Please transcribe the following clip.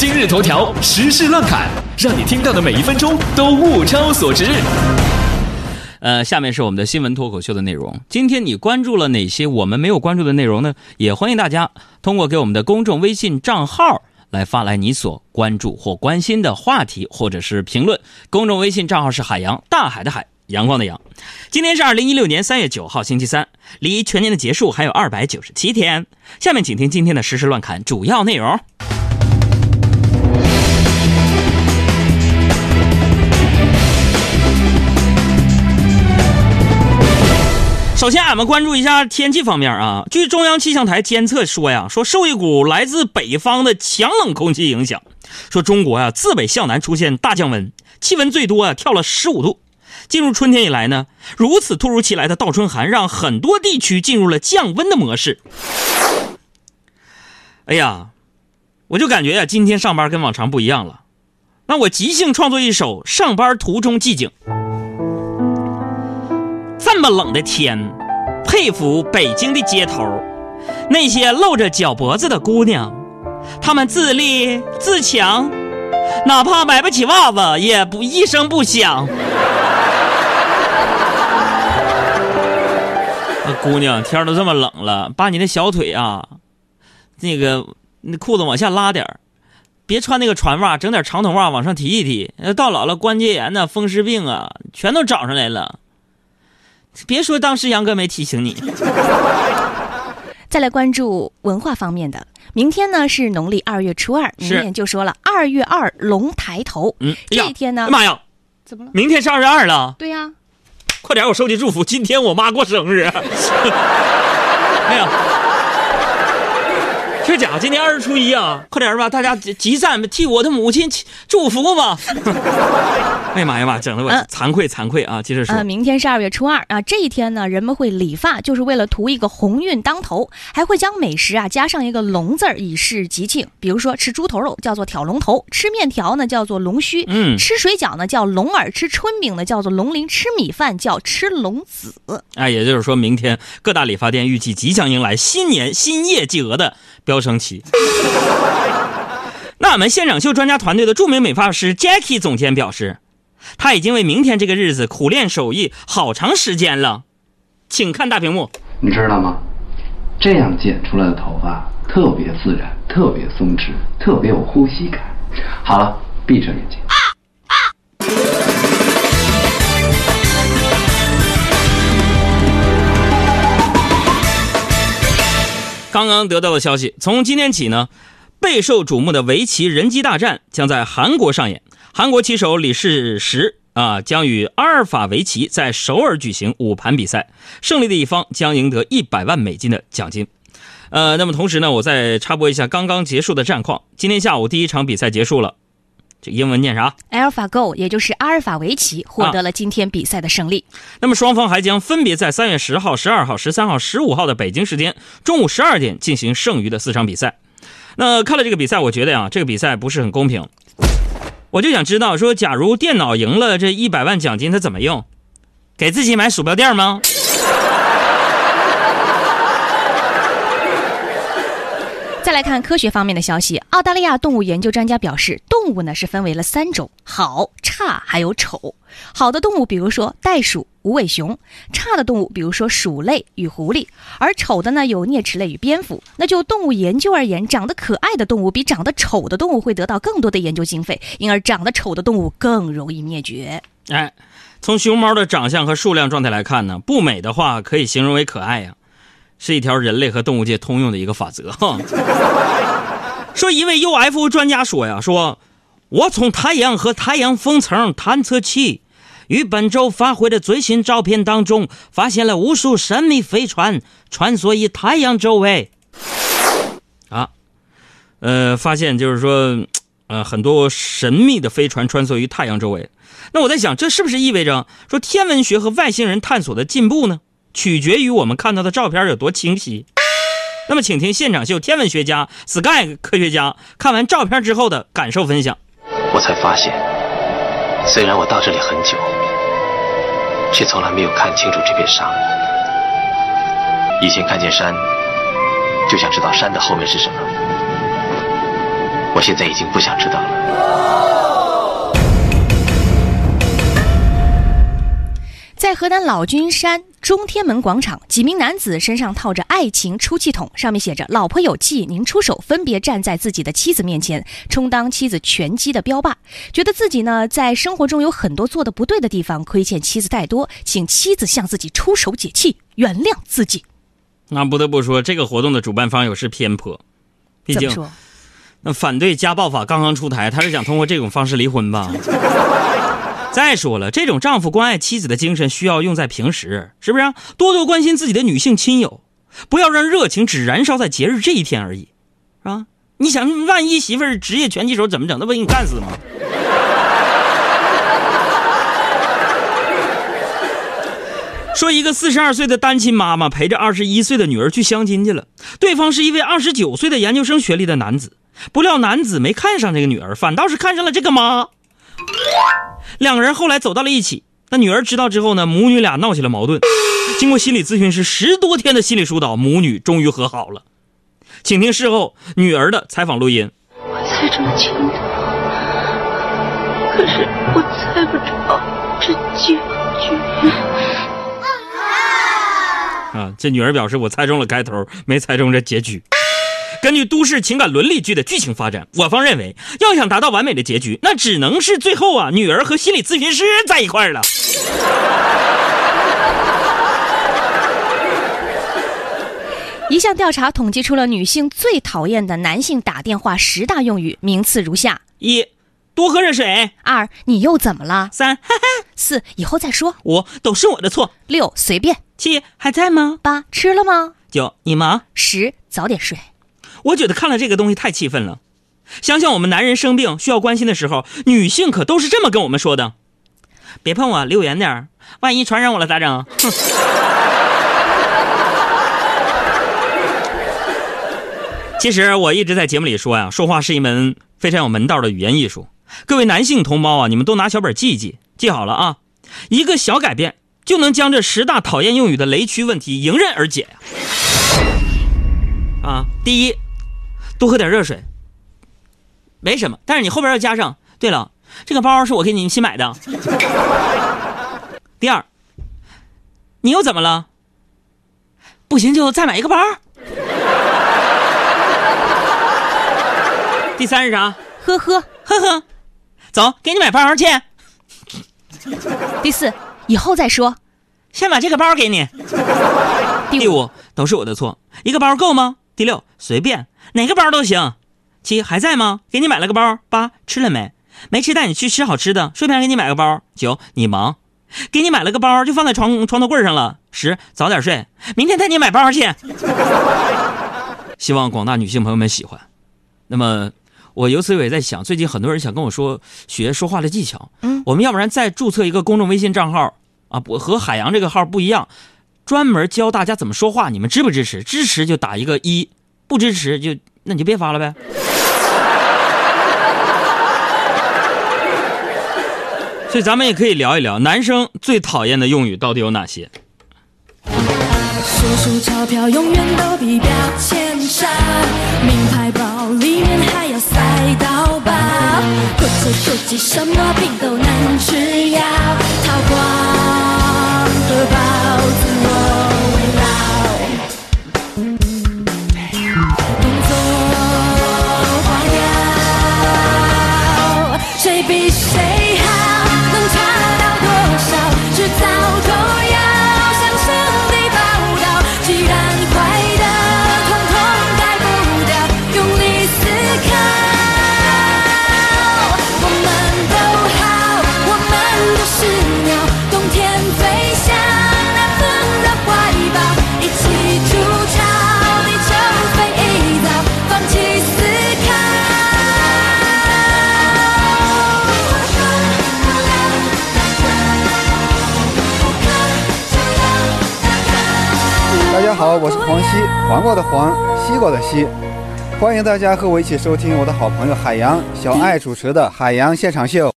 今日头条时事乱侃，让你听到的每一分钟都物超所值。呃，下面是我们的新闻脱口秀的内容。今天你关注了哪些我们没有关注的内容呢？也欢迎大家通过给我们的公众微信账号来发来你所关注或关心的话题或者是评论。公众微信账号是海洋大海的海，阳光的阳。今天是二零一六年三月九号，星期三，离全年的结束还有二百九十七天。下面请听今天的实时乱侃主要内容。首先，俺们关注一下天气方面啊。据中央气象台监测说呀，说受一股来自北方的强冷空气影响，说中国呀自北向南出现大降温，气温最多啊跳了十五度。进入春天以来呢，如此突如其来的倒春寒，让很多地区进入了降温的模式。哎呀，我就感觉呀，今天上班跟往常不一样了。那我即兴创作一首上班途中寂静。这么冷的天，佩服北京的街头，那些露着脚脖子的姑娘，她们自立自强，哪怕买不起袜子，也不一声不响。那姑娘，天都这么冷了，把你的小腿啊，那个那裤子往下拉点别穿那个船袜，整点长筒袜往上提一提。到老了，关节炎呐、风湿病啊，全都找上来了。别说当时杨哥没提醒你。再来关注文化方面的，明天呢是农历二月初二，明年就说了二月二龙抬头。嗯，这一天呢，妈呀，怎么了？明天是二月二了。对呀，快点，我收集祝福，今天我妈过生日。哎呀，这家今年二十初一啊，快点吧，大家集赞替我的母亲祝福吧。哎呀妈呀妈，整的我惭愧惭愧啊！接着说，呃，明天是二月初二啊，这一天呢，人们会理发，就是为了图一个鸿运当头，还会将美食啊加上一个龙字儿，以示吉庆。比如说吃猪头肉叫做挑龙头，吃面条呢叫做龙须，嗯，吃水饺呢叫龙耳，吃春饼呢叫做龙鳞，吃米饭叫吃龙子。哎，也就是说明天各大理发店预计即将迎来新年新业绩额的飙升期。那我们现场秀专家团队的著名美发师 Jackie 总监表示。他已经为明天这个日子苦练手艺好长时间了，请看大屏幕。你知道吗？这样剪出来的头发特别自然，特别松弛，特别有呼吸感。好了，闭上眼睛。刚刚得到的消息，从今天起呢，备受瞩目的围棋人机大战将在韩国上演。韩国棋手李世石啊，将与阿尔法围棋在首尔举行五盘比赛，胜利的一方将赢得一百万美金的奖金。呃，那么同时呢，我再插播一下刚刚结束的战况。今天下午第一场比赛结束了，这英文念啥？AlphaGo，也就是阿尔法围棋获得了今天比赛的胜利。那么双方还将分别在三月十号、十二号、十三号、十五号的北京时间中午十二点进行剩余的四场比赛。那看了这个比赛，我觉得呀，这个比赛不是很公平。我就想知道，说假如电脑赢了这一百万奖金，它怎么用？给自己买鼠标垫吗？再来看科学方面的消息，澳大利亚动物研究专家表示，动物呢是分为了三种：好、差还有丑。好的动物，比如说袋鼠、无尾熊；差的动物，比如说鼠类与狐狸；而丑的呢，有啮齿类与蝙蝠。那就动物研究而言，长得可爱的动物比长得丑的动物会得到更多的研究经费，因而长得丑的动物更容易灭绝。哎，从熊猫的长相和数量状态来看呢，不美的话可以形容为可爱呀。是一条人类和动物界通用的一个法则哈。说一位 UFO 专家说呀，说我从太阳和太阳风层探测器于本周发回的最新照片当中，发现了无数神秘飞船穿梭于太阳周围。啊，呃，发现就是说，呃，很多神秘的飞船穿梭于太阳周围。那我在想，这是不是意味着说天文学和外星人探索的进步呢？取决于我们看到的照片有多清晰。那么，请听现场秀天文学家 Sky 科学家看完照片之后的感受分享。我才发现，虽然我到这里很久，却从来没有看清楚这片沙。以前看见山，就想知道山的后面是什么。我现在已经不想知道了。在河南老君山中天门广场，几名男子身上套着“爱情出气筒”，上面写着“老婆有气，您出手”，分别站在自己的妻子面前，充当妻子拳击的标靶，觉得自己呢在生活中有很多做的不对的地方，亏欠妻子太多，请妻子向自己出手解气，原谅自己。那不得不说，这个活动的主办方有失偏颇，毕竟说？那反对家暴法刚刚出台，他是想通过这种方式离婚吧？再说了，这种丈夫关爱妻子的精神需要用在平时，是不是、多多关心自己的女性亲友，不要让热情只燃烧在节日这一天而已，是吧？你想，万一媳妇儿职业拳击手怎么整？那不给你干死吗？说一个四十二岁的单亲妈妈陪着二十一岁的女儿去相亲去了，对方是一位二十九岁的研究生学历的男子，不料男子没看上这个女儿，反倒是看上了这个妈。两个人后来走到了一起，那女儿知道之后呢，母女俩闹起了矛盾。经过心理咨询师十多天的心理疏导，母女终于和好了。请听事后女儿的采访录音。我猜中了前途，可是我猜不着这结局。啊，这女儿表示我猜中了开头，没猜中这结局。根据都市情感伦理剧的剧情发展，我方认为，要想达到完美的结局，那只能是最后啊，女儿和心理咨询师在一块儿了。一项调查统计出了女性最讨厌的男性打电话十大用语，名次如下：一，多喝热水；二，你又怎么了？三，哈哈；四，以后再说；五，都是我的错；六，随便；七，还在吗？八，吃了吗？九，你忙；十，早点睡。我觉得看了这个东西太气愤了。想想我们男人生病需要关心的时候，女性可都是这么跟我们说的：“别碰我，离我远点儿，万一传染我了咋整？”哼。其实我一直在节目里说呀，说话是一门非常有门道的语言艺术。各位男性同胞啊，你们都拿小本记一记，记好了啊！一个小改变就能将这十大讨厌用语的雷区问题迎刃而解呀！啊，第一，多喝点热水。没什么，但是你后边要加上，对了，这个包是我给你新买的。第二，你又怎么了？不行就再买一个包。第三是啥？呵呵呵呵，走，给你买包去。第四，以后再说。先把这个包给你。第五，都是我的错，一个包够吗？第六，随便哪个包都行。七，还在吗？给你买了个包。八，吃了没？没吃带你去吃好吃的。顺便给你买个包。九，你忙，给你买了个包，就放在床床头柜上了。十，早点睡，明天带你买包去。希望广大女性朋友们喜欢。那么。我由此我也在想，最近很多人想跟我说学说话的技巧。嗯，我们要不然再注册一个公众微信账号啊，不和海洋这个号不一样，专门教大家怎么说话。你们支不支持？支持就打一个一，不支持就那你就别发了呗。所以咱们也可以聊一聊男生最讨厌的用语到底有哪些。数数钞票永远都比标签少，名牌包里面还要塞到宝，或者手机什么病都能吃药，韬光好，我是黄西，黄瓜的黄，西瓜的西，欢迎大家和我一起收听我的好朋友海洋小爱主持的《海洋现场秀》。